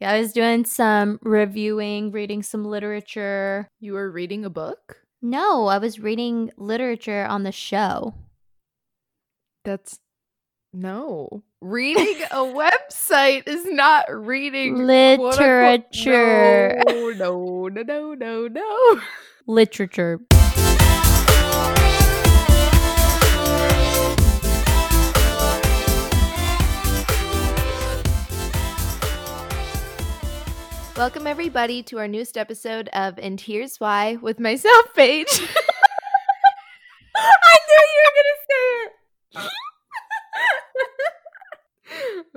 Yeah, I was doing some reviewing, reading some literature. You were reading a book? No, I was reading literature on the show. That's no. Reading a website is not reading Literature. No, no, no, no, no, no. Literature. Welcome everybody to our newest episode of And Here's Why with myself, Paige. I knew you were going to say it.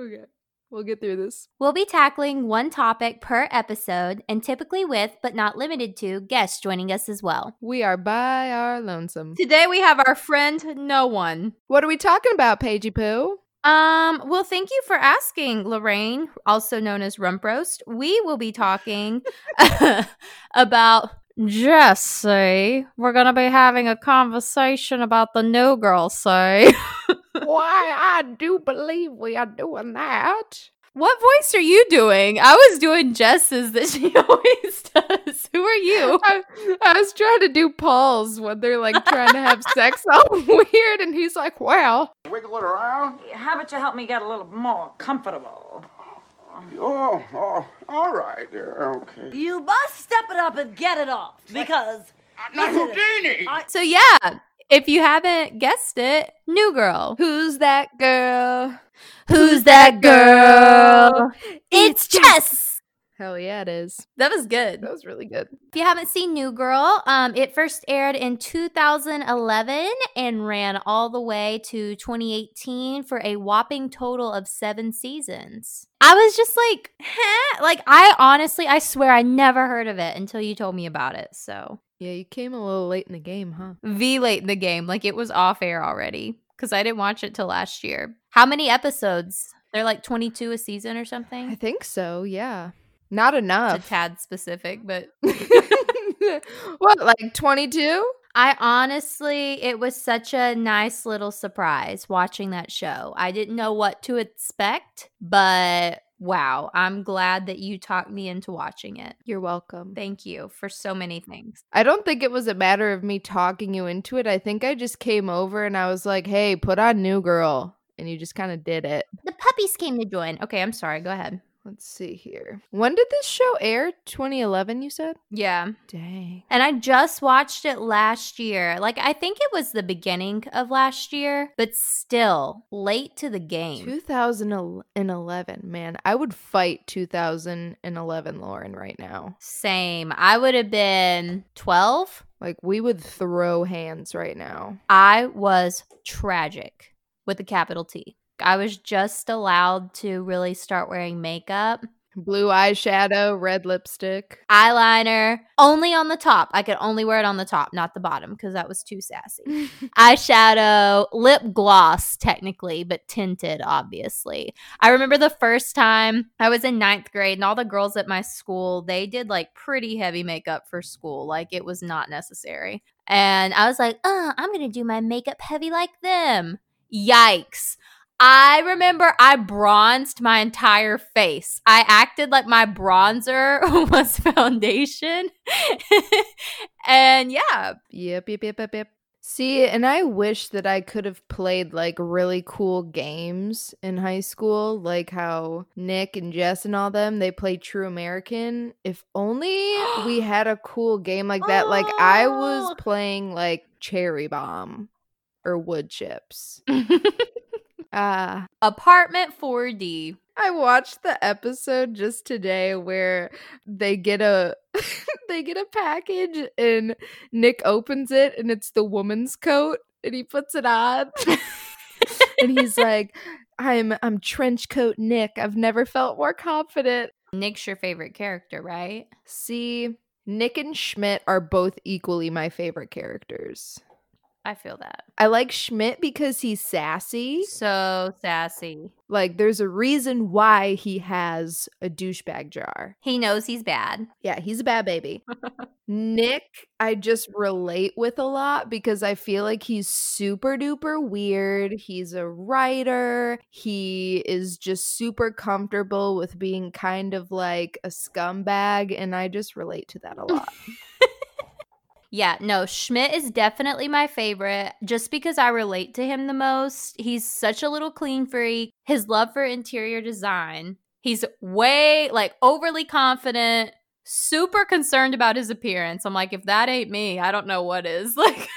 okay, we'll get through this. We'll be tackling one topic per episode and typically with, but not limited to, guests joining us as well. We are by our lonesome. Today we have our friend No One. What are we talking about, Pagey Poo? Um, well, thank you for asking, Lorraine, also known as Rump Roast. We will be talking about Jesse. We're gonna be having a conversation about the new girl, say. Why, I do believe we are doing that. What voice are you doing? I was doing Jess's that she always does. Who are you? I, I was trying to do Paul's when they're like trying to have sex all weird, and he's like, "Well, Wiggle it around. How about you help me get a little more comfortable? Oh, oh, all right. Okay. You must step it up and get it off because I'm Not Houdini. So yeah, if you haven't guessed it, new girl. who's that girl? Who's that girl? It's Jess. Hell yeah, it is. That was good. That was really good. If you haven't seen New Girl, um, it first aired in 2011 and ran all the way to 2018 for a whopping total of seven seasons. I was just like, huh? Like, I honestly, I swear I never heard of it until you told me about it. So, Yeah, you came a little late in the game, huh? V late in the game, like it was off air already because I didn't watch it till last year. How many episodes? They're like 22 a season or something? I think so. Yeah, not It's enough. a tad specific, but what, like twenty-two? I honestly, it was such a nice little surprise watching that show. I didn't know what to expect, but wow, I'm glad that you talked me into watching it. You're welcome. Thank you for so many things. I don't think it was a matter of me talking you into it. I think I just came over and I was like, "Hey, put on New Girl," and you just kind of did it. The puppies came to join. Okay, I'm sorry. Go ahead. Let's see here. When did this show air? 2011, you said? Yeah. Dang. And I just watched it last year. Like, I think it was the beginning of last year, but still late to the game. 2011, man. I would fight 2011 Lauren right now. Same. I would have been 12. Like we would throw hands right now. I was tragic with a capital T. I was just allowed to really start wearing makeup, Blue eyeshadow, red lipstick. eyeliner, only on the top. I could only wear it on the top, not the bottom, because that was too sassy. Eyeshadow, lip gloss, technically, but tinted, obviously. I remember the first time I was in ninth grade, and all the girls at my school, they did like pretty heavy makeup for school. Like it was not necessary. And I was like, uh, I'm going to do my makeup heavy like them. Yikes. I remember I bronzed my entire face. I acted like my bronzer was foundation. and yeah, Yep, yep, yep, yep, yep. See, and I wish that I could have played like really cool games in high school, like how Nick and Jess and all them they play True American. If only we had a cool game like that. Like I was Oh. playing like Cherry Bomb or Wood Chips. Ah, apartment 4D. I watched the episode just today where they get a they get a package and Nick opens it and it's the woman's coat and he puts it on. and he's like, I'm I'm trench coat Nick. I've never felt more confident. Nick's your favorite character, right? See, Nick and Schmidt are both equally my favorite characters. I feel that. I like Schmidt because he's sassy. So sassy. Like, there's a reason why he has a douchebag jar. He knows he's bad. Yeah, he's a bad baby. Nick, I just relate with a lot because I feel like he's super duper weird. He's a writer. He is just super comfortable with being kind of like a scumbag. And I just relate to that a lot. Yeah, no, Schmidt is definitely my favorite just because I relate to him the most. He's such a little clean freak. His love for interior design. He's way like overly confident, super concerned about his appearance. I'm like, if that ain't me, I don't know what is. Like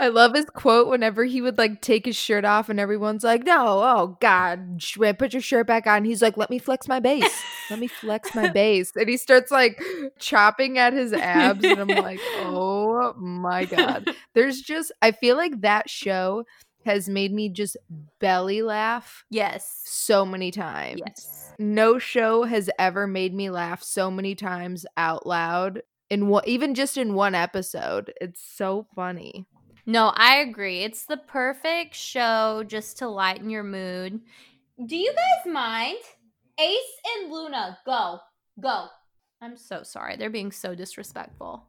I love his quote whenever he would like take his shirt off and everyone's like, no, oh God, put your shirt back on. He's like, let me flex my base. Let me flex my base. And he starts like chopping at his abs. And I'm like, oh my God. There's just, I feel like that show has made me just belly laugh Yes. so many times. Yes. No show has ever made me laugh so many times out loud in what even just in one episode. It's so funny. No, I agree. It's the perfect show just to lighten your mood. Do you guys mind? Ace and Luna, go. Go. I'm so sorry. They're being so disrespectful.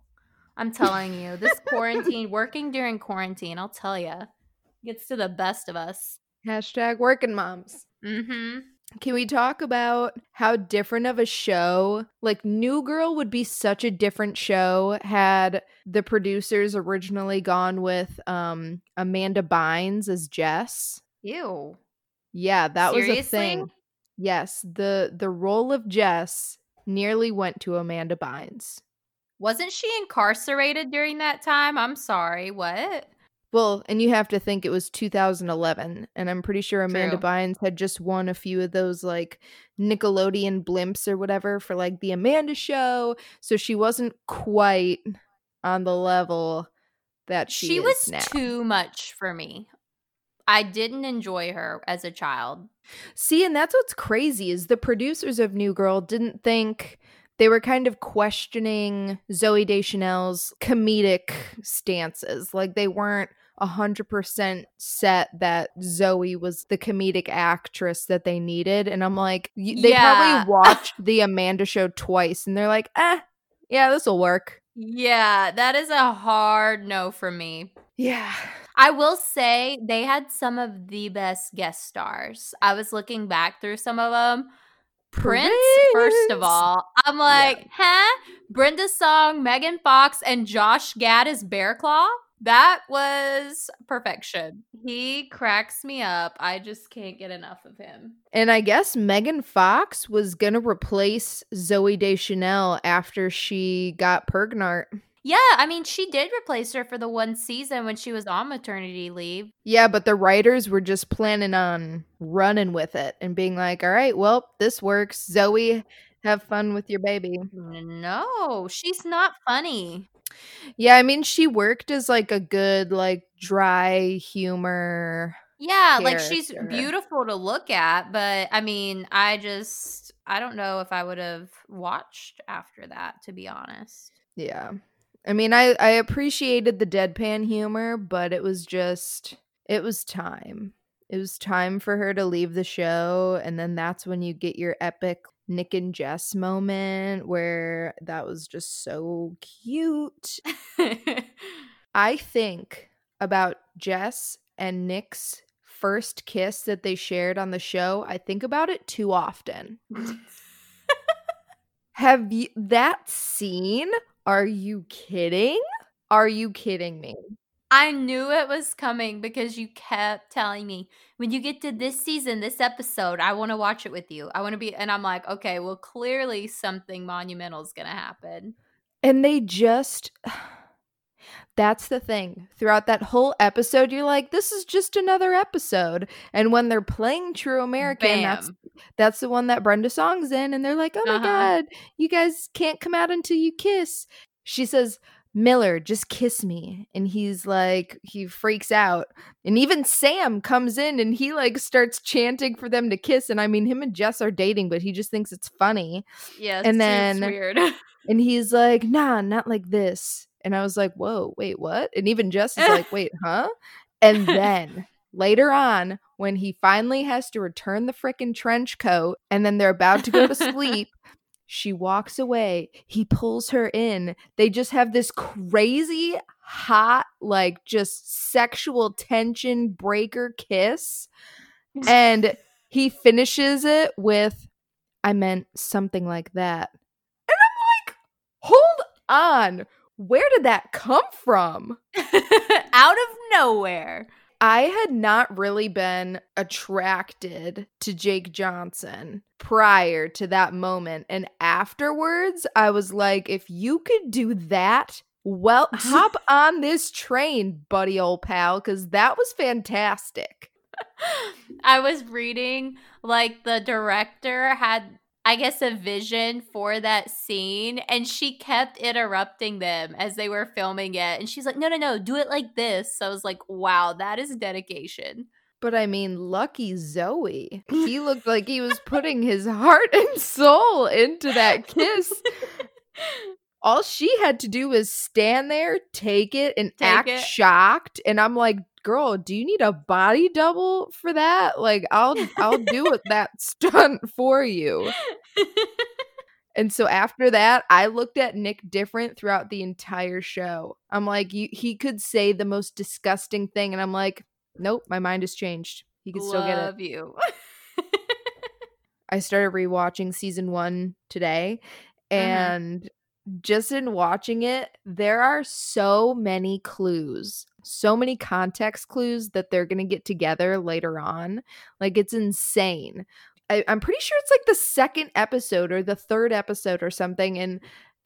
I'm telling you, this quarantine, working during quarantine, I'll tell you, gets to the best of us. Hashtag working moms. Mm-hmm. Can we talk about how different of a show? Like New Girl would be such a different show had the producers originally gone with um Amanda Bynes as Jess. Ew. Yeah, that was a thing. Yes, the the role of Jess nearly went to Amanda Bynes. Wasn't she incarcerated during that time? I'm sorry. What? Well, and you have to think it was 2011, and I'm pretty sure Amanda True. Bynes had just won a few of those like Nickelodeon blimps or whatever for like the Amanda show, so she wasn't quite on the level that she, She, was now. too much for me. I didn't enjoy her as a child. See, and that's what's crazy is the producers of New Girl didn't think they were kind of questioning Zooey Deschanel's comedic stances. Like they weren't a hundred percent set that Zooey was the comedic actress that they needed. And I'm like, they Yeah. probably watched the Amanda show twice and they're like, eh, yeah, this will work. Yeah, that is a hard no for me. Yeah. I will say they had some of the best guest stars. I was looking back through some of them. Prince, first of all, I'm like, huh? Brenda Song, Megan Fox, and Josh Gad as Bear Claw. That was perfection. He cracks me up. I just can't get enough of him. And I guess Megan Fox was gonna replace Zooey Deschanel after she got Pergnart. Yeah, I mean, she did replace her for the one season when she was on maternity leave. Yeah, but the writers were just planning on running with it and being like, all right, well, this works. Zooey, have fun with your baby. No, she's not funny. Yeah, I mean, she worked as like a good, like, dry humor. Yeah, like she's beautiful to look at, but I mean, I just I don't know if I would have watched after that to be honest. Yeah. I mean, I, I appreciated the deadpan humor, but it was just, it was time. It was time for her to leave the show. And then that's when you get your epic Nick and Jess moment where that was just so cute. I think about Jess and Nick's first kiss that they shared on the show. I think about it too often. Have you that scene? Are you kidding? Are you kidding me? I knew it was coming because you kept telling me when you get to this season, this episode, I want to watch it with you. I want to be and I'm like, okay, well clearly something monumental is going to happen. And they just That's the thing. Throughout that whole episode, you're like, this is just another episode. And when they're playing True American, that's that's the one that Brenda Song's in, and they're like, Oh my Uh-huh. god, you guys can't come out until you kiss. She says, Miller, just kiss me. And he's like, he freaks out. And even Sam comes in and he like starts chanting for them to kiss. And I mean, him and Jess are dating, but he just thinks it's funny. Yeah, And then- weird. And he's like, nah, not like this. And I was like, whoa, wait, what? And even Jess is like, wait, huh? And then later on, when he finally has to return the frickin' trench coat and then they're about to go to sleep, she walks away. He pulls her in. They just have this crazy, hot, like just sexual tension breaker kiss. And he finishes it with, I meant something like that. And I'm like, hold on. Where did that come from? Out of nowhere. I had not really been attracted to Jake Johnson prior to that moment. And afterwards, I was like, if you could do that, well, hop on this train, buddy old pal, because that was fantastic. I was reading like the director had I guess a vision for that scene and she kept interrupting them as they were filming it and she's like no no no do it like this. So I was like wow, that is dedication. But I mean, lucky Zooey. He looked like he was putting his heart and soul into that kiss. All she had to do was stand there, take it, and Take act it. shocked. And I'm like, girl, do you need a body double for that? Like, I'll I'll do that stunt for you. And so after that, I looked at Nick different throughout the entire show. I'm like, you, he could say the most disgusting thing, and I'm like, nope, my mind has changed. He can still get it. Love you. I started rewatching season one today, uh-huh. and just in watching it, there are so many clues, so many context clues that they're going to get together later on. Like, it's insane. I, I'm pretty sure it's like the second episode or the third episode or something, and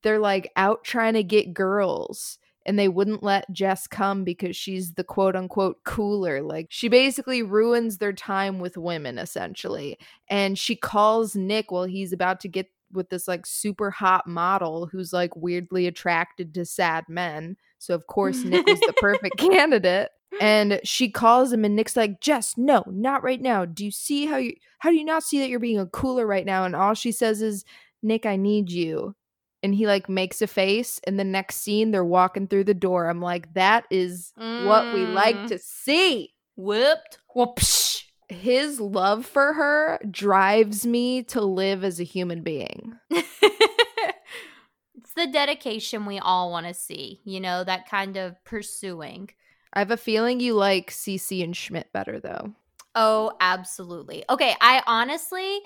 they're like out trying to get girls. And they wouldn't let Jess come because she's the quote unquote cooler. Like, she basically ruins their time with women, essentially and she calls Nick while he's about to get with this like super hot model who's like weirdly attracted to sad men. So of course Nick was the perfect candidate. And she calls him and Nick's like, "Jess, no, not right now. Do you see how you how do you not see that you're being a cooler right now?" And all she says is, "Nick, I need you." And he like makes a face and the next scene they're walking through the door. I'm like, "That is what we like Mm. to see." Whooped. Whoopsh. His love for her drives me to live as a human being. it's the dedication we all want to see, you know, that kind of pursuing. I have a feeling you like Cece and Schmidt better though. Oh, absolutely. Okay, I honestly,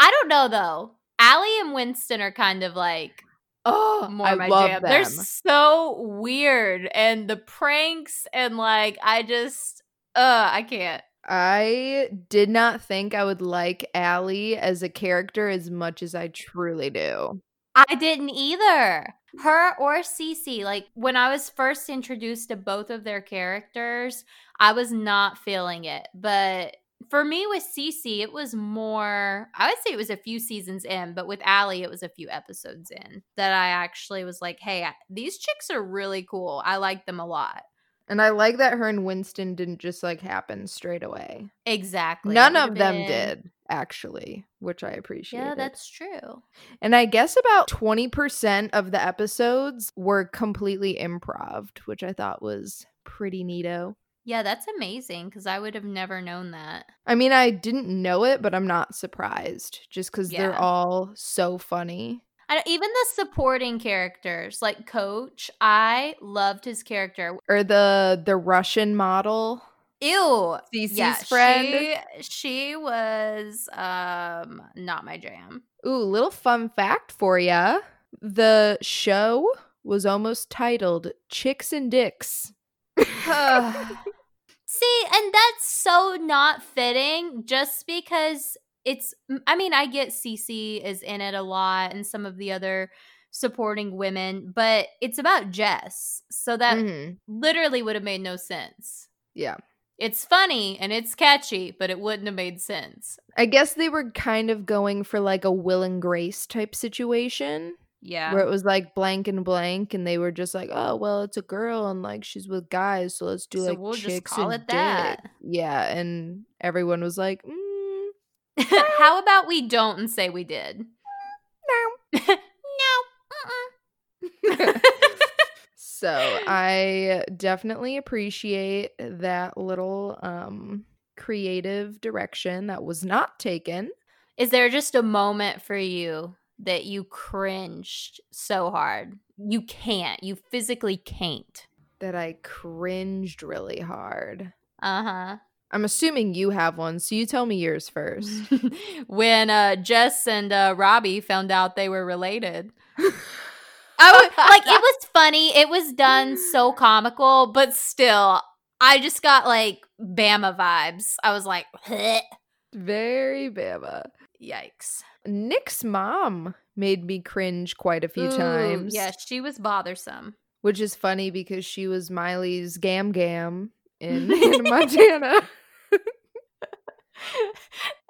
I don't know though. Aly and Winston are kind of like Oh, more I my love jam. them. They're so weird, and the pranks and like I just, uh, I can't. I did not think I would like Aly as a character as much as I truly do. I didn't either. Her or Cece, like when I was first introduced to both of their characters, I was not feeling it. But for me with Cece, it was more, I would say it was a few seasons in, but with Aly, it was a few episodes in that I actually was like, hey, these chicks are really cool. I like them a lot. And I like that her and Winston didn't just like happen straight away. Exactly. None of them been- did, actually, which I appreciate. Yeah, that's true. And I guess about 20% of the episodes were completely improv, which I thought was pretty neato. Yeah, that's amazing because I would have never known that. I mean, I didn't know it, but I'm not surprised just because they're all so funny. I, even the supporting characters, like Coach, I loved his character. Or the the Russian model, Ew. Cece's yeah, friend. She, she was um not my jam. Ooh, little fun fact for ya. The show was almost titled Chicks and Dicks. See, and that's so not fitting just because it's I mean, I get Cece is in it a lot and some of the other supporting women, but it's about Jess. So that Mhm. literally would have made no sense. Yeah. It's funny and it's catchy, but it wouldn't have made sense. I guess they were kind of going for like a Will and Grace type situation. Yeah. where it was like blank and blank, and they were just like, "Oh, well, it's a girl, and like she's with guys, so let's do So like we'll just chicks call and it that. dick." Yeah, and everyone was like, mm, How about we don't and say we did? "No." no. Mm-mm. So I definitely appreciate that little um creative direction that was not taken. Is there just a moment for you that you cringed so hard? You can't. You physically can't. That I cringed really hard. Uh I'm assuming you have one, so you tell me yours first. when uh, Jess and uh, Robbie found out they were related. I was, like it was funny. It was done so comical, but still, I just got like Bama vibes. I was like, Very Bama. yikes. Nick's mom made me cringe quite a few Ooh, times. Yeah, she was bothersome. Which is funny because she was Miley's Gam Gam in, in Montana.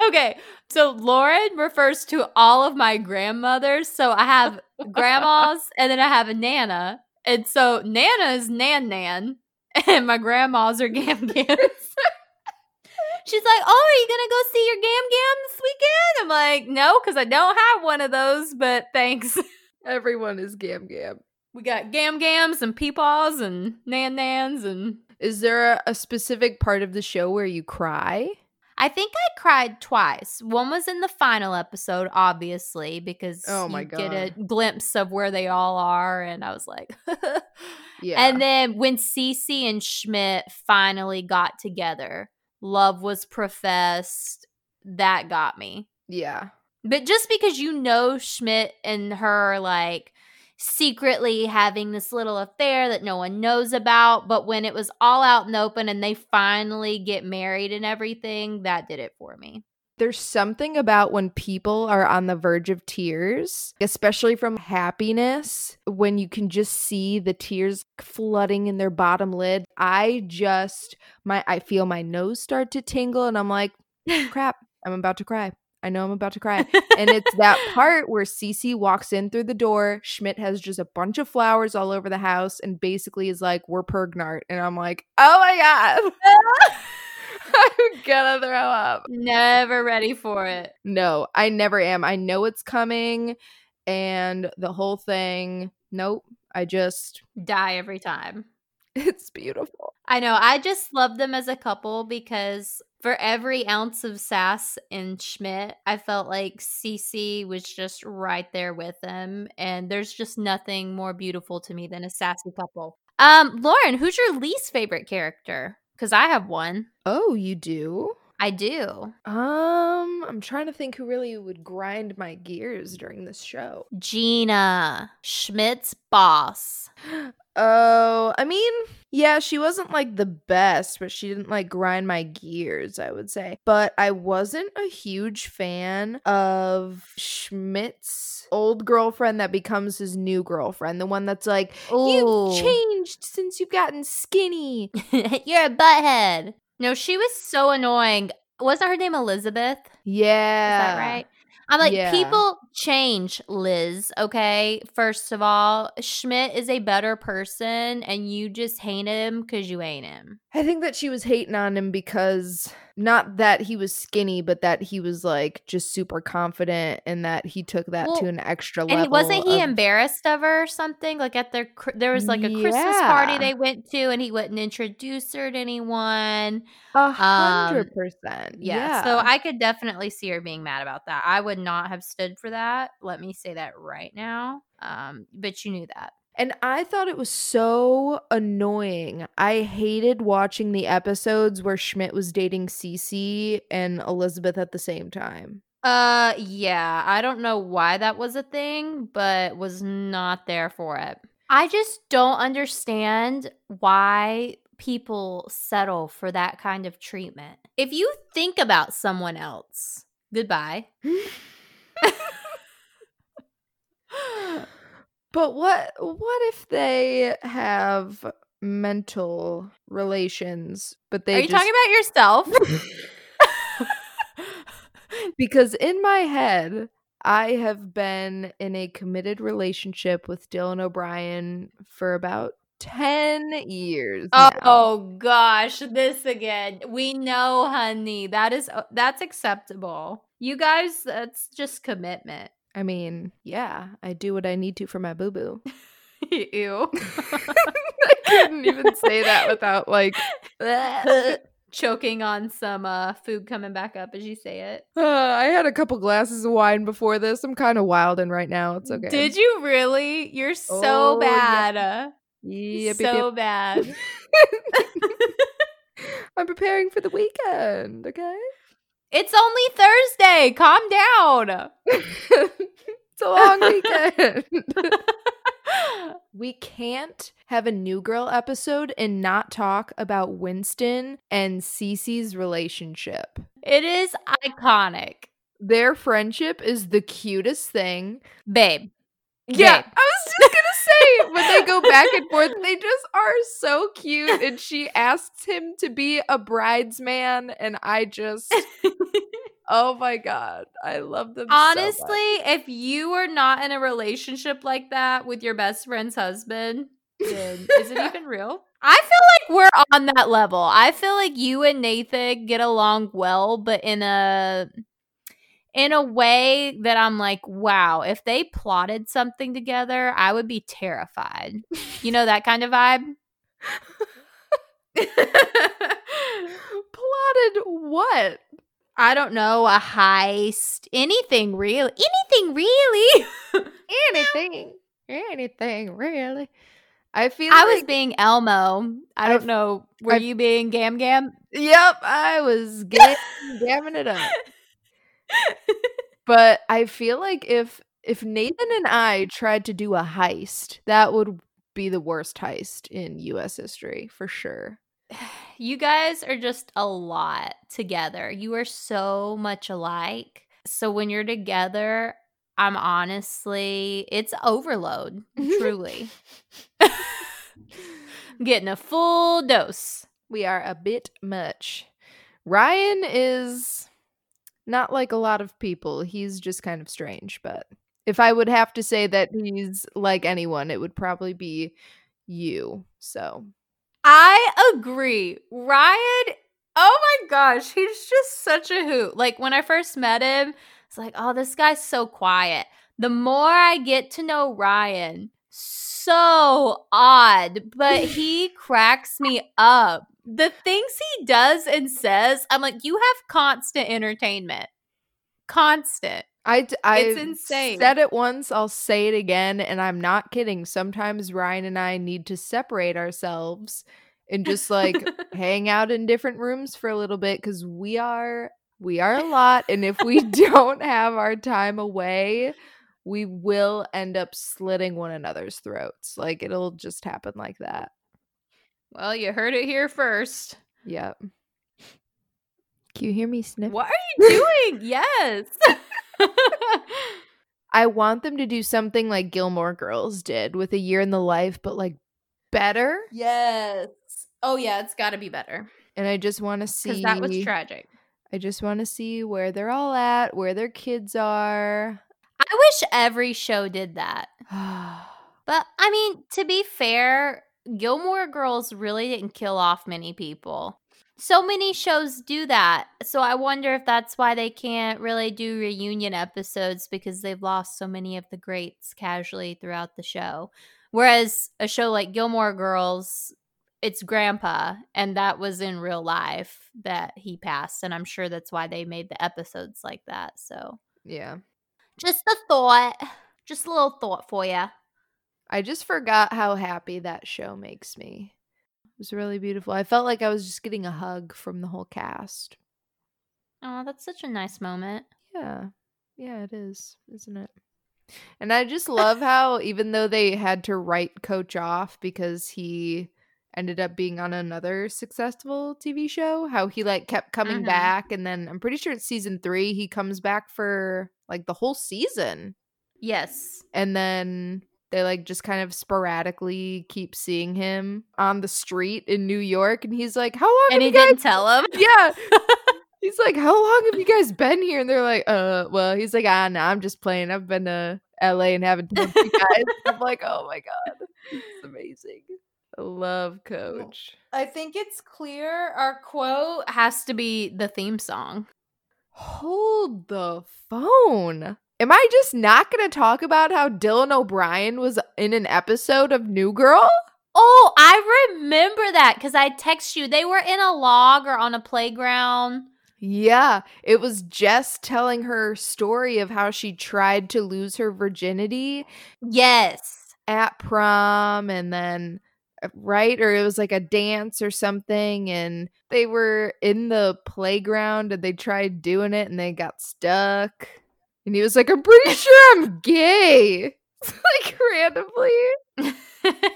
Okay, so Lauren refers to all of my grandmothers. So I have grandmas and then I have a Nana. And so Nana is Nan Nan and my grandmas are Gam Gams. She's like, Oh, are you going to go see your Gam Gam this weekend? I'm like, No, because I don't have one of those, but thanks. Everyone is Gam Gam. We got Gam Gams and Peepaws and Nan Nans and Is there a, a specific part of the show where you cry? I think I cried twice. One was in the final episode, obviously, because Oh my you get a glimpse of where they all are, and I was like, Yeah. and then when Cece and Schmidt finally got together, love was professed. That got me. yeah. But just because you know Schmidt and her like secretly having this little affair that no one knows about, but when it was all out in the open and they finally get married and everything, that did it for me. There's something about when people are on the verge of tears, especially from happiness, when you can just see the tears flooding in their bottom lid. I just my I feel my nose start to tingle and I'm like, crap, I'm about to cry. I know I'm about to cry. and it's that part where Cece walks in through the door. Schmidt has just a bunch of flowers all over the house and basically is like, We're pergnart. And I'm like, Oh my God. I'm gonna throw up. Never ready for it. No, I never am. I know it's coming and the whole thing. Nope. I just, Die every time. it's beautiful. I know. I just love them as a couple because for every ounce of sass in Schmidt, I felt like Cece was just right there with them. And there's just nothing more beautiful to me than a sassy couple. Um, Lauren, who's your least favorite character? Because I have one. Oh, you do? I do. Um, I'm trying to think who really would grind my gears during this show. Gina, Schmidt's boss. Oh, I mean, yeah, she wasn't like the best, but she didn't like grind my gears, I would say. But I wasn't a huge fan of Schmidt's old girlfriend that becomes his new girlfriend, the one that's like, Ooh. You've changed since you've gotten skinny. You're a butthead. No, she was so annoying. Wasn't her name Elizabeth? Yeah. Is that right? I'm like, Yeah. people change, Liz, okay? First of all, Schmidt is a better person and you just hate him because you ain't him. I think that she was hating on him because not that he was skinny, but that he was like just super confident and that he took that Well, to an extra level. And wasn't he of- embarrassed of her or something? Like at their, there was like a Christmas party they went to and he wouldn't introduce her to anyone. A hundred percent. Um, Yeah. So I could definitely see her being mad about that. I would not have stood for that. Let me say that right now. Um, but you knew that. And I thought it was so annoying. I hated watching the episodes where Schmidt was dating Cece and Elizabeth at the same time. Uh yeah, I don't know why that was a thing, but was not there for it. I just don't understand why people settle for that kind of treatment. If you think about someone else, goodbye. But what what if they have mental relations, but they Are you just, talking about yourself? because in my head I have been in a committed relationship with Dylan O'Brien for about 10 years. Oh, oh gosh, this again. We know, honey. That is uh, that's acceptable. You guys, that's just commitment. I mean, yeah, I do what I need to for my boo boo. Ew. I couldn't even say that without like. Choking on some uh, food coming back up as you say it. Uh, I had a couple glasses of wine before this. I'm kind of wilding right now. It's okay. Did you really? You're so Oh, bad. Yep, yep, so yep. bad. I'm preparing for the weekend. Okay. It's only Thursday. Calm down. it's a long weekend. we can't have a New Girl episode and not talk about Winston and Cece's relationship. it is iconic. Their friendship is the cutest thing. Babe. Yeah. I was just gonna say when they go back and forth, they just are so cute. And she asks him to be a bridesman, and I just, oh my god, I love them. so. Honestly, if you are not in a relationship like that with your best friend's husband, then is it even real? I feel like we're on that level. I feel like you and Nathan get along well, but in a in a way that I'm like, wow, if they plotted something together, I would be terrified. You know that kind of vibe? plotted what? I don't know, a heist, anything real, anything really. Anything, anything really. I feel I like, was being Elmo. I I've- don't know. Were I've- you being Gam Gam? Yep, I was gam- gamming it up. But I feel like if if Nathan and I tried to do a heist, that would be the worst heist in US history for sure. You guys are just a lot together. You are so much alike. So when you're together, I'm honestly, it's overload, truly. I'm getting a full dose. We are a bit much. Ryan is not like a lot of people. He's just kind of strange, but if I would have to say that he's like anyone, it would probably be you. So, I agree. Ryan, oh my gosh, he's just such a hoot. Like when I first met him, it's like, oh, this guy's so quiet. The more I get to know Ryan, so odd, but he cracks me up. The things he does and says, I'm like, you have constant entertainment. Constant. I, It's insane. said it once, I'll say it again, and I'm not kidding. Sometimes Ryan and I need to separate ourselves and just like hang out in different rooms for a little bit because we are we are a lot, and if we don't have our time away, we will end up slitting one another's throats. Like it'll just happen like that. Well, you heard it here first. Yep. Can you hear me sniff? What are you doing? yes. I want them to do something like Gilmore Girls did with a year in the life, but like better. Yes. Oh yeah, it's got to be better And I just want to see. because that was tragic. I just want to see where they're all at, where their kids are. I wish every show did that. But I mean, to be fair, Gilmore Girls really didn't kill off many people. So many shows do that. So I wonder if that's why they can't really do reunion episodes because they've lost so many of the greats casually throughout the show. Whereas a show like Gilmore Girls, it's grandpa, and that was in real life that he passed. And I'm sure that's why they made the episodes like that. So yeah. just a thought, just a little thought for you. I just forgot how happy that show makes me. It was really beautiful. I felt like I was just getting a hug from the whole cast. Oh, that's such a nice moment. Yeah. Yeah, it is, isn't it? And I just love how even though they had to write Coach off because he ended up being on another successful TV show, how he like kept coming Mhm. back and then I'm pretty sure it's season 3 he comes back for like the whole season. Yes. And then they like just kind of sporadically keep seeing him on the street in New York and he's like, "How long And have he you guys didn't tell him. yeah. He's like, How long have you guys been here? And they're like, Uh, well, he's like, Ah, no, I'm just playing. I've been to LA and haven't told you guys. I'm like, Oh my God. It's amazing. I love Coach. I think it's clear our quote has to be the theme song. Hold the phone. Am I just not going to talk about how Dylan O'Brien was in an episode of New Girl? Oh, I remember that because I text you. They were in a log or on a playground. Yeah, it was Jess telling her story of how she tried to lose her virginity Yes. at prom and then uh, right or it was like a dance or something and they were in the playground and they tried doing it and they got stuck and he was like i'm pretty sure i'm gay like randomly it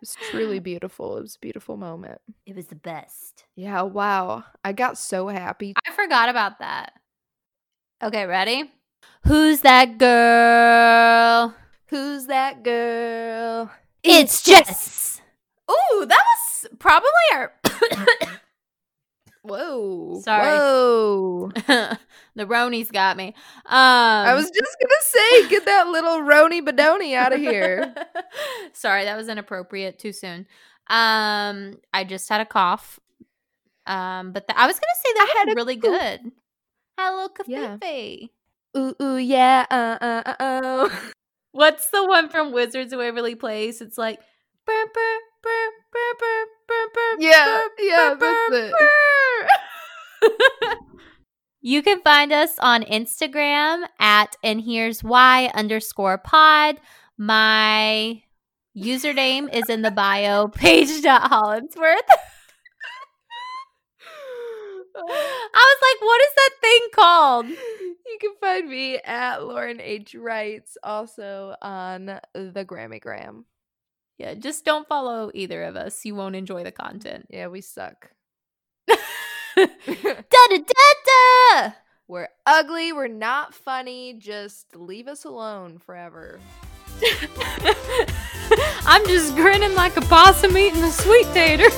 was truly beautiful it was a beautiful moment It was the best. yeah wow i got so happy I forgot about that. Okay, ready? Who's that girl? who's that girl It's Jess. Ooh, that was probably our. whoa Sorry. whoa the Ronies got me. Um, i was just gonna say get that little roni badoni out of here Sorry, that was inappropriate. Too soon. Um, I just had a cough. Um, but the, I was gonna say that I had a really good. Hello, Yeah. Cafefe. ooh ooh yeah uh uh uh oh What's the one from Wizards of Waverly Place? It's like. "Burr, burr, Yeah, yeah, that's burr." you can find us on Instagram at and here's why underscore pod. My username is in the bio, page.hollinsworth. I was like, what is that thing called? You can find me at Lauren H. Wrights, also on the Grammygram. Yeah, just don't follow either of us. You won't enjoy the content. Yeah, we suck. da da da da! We're ugly, we're not funny, just leave us alone forever. I'm just grinning like a possum eating a sweet tater.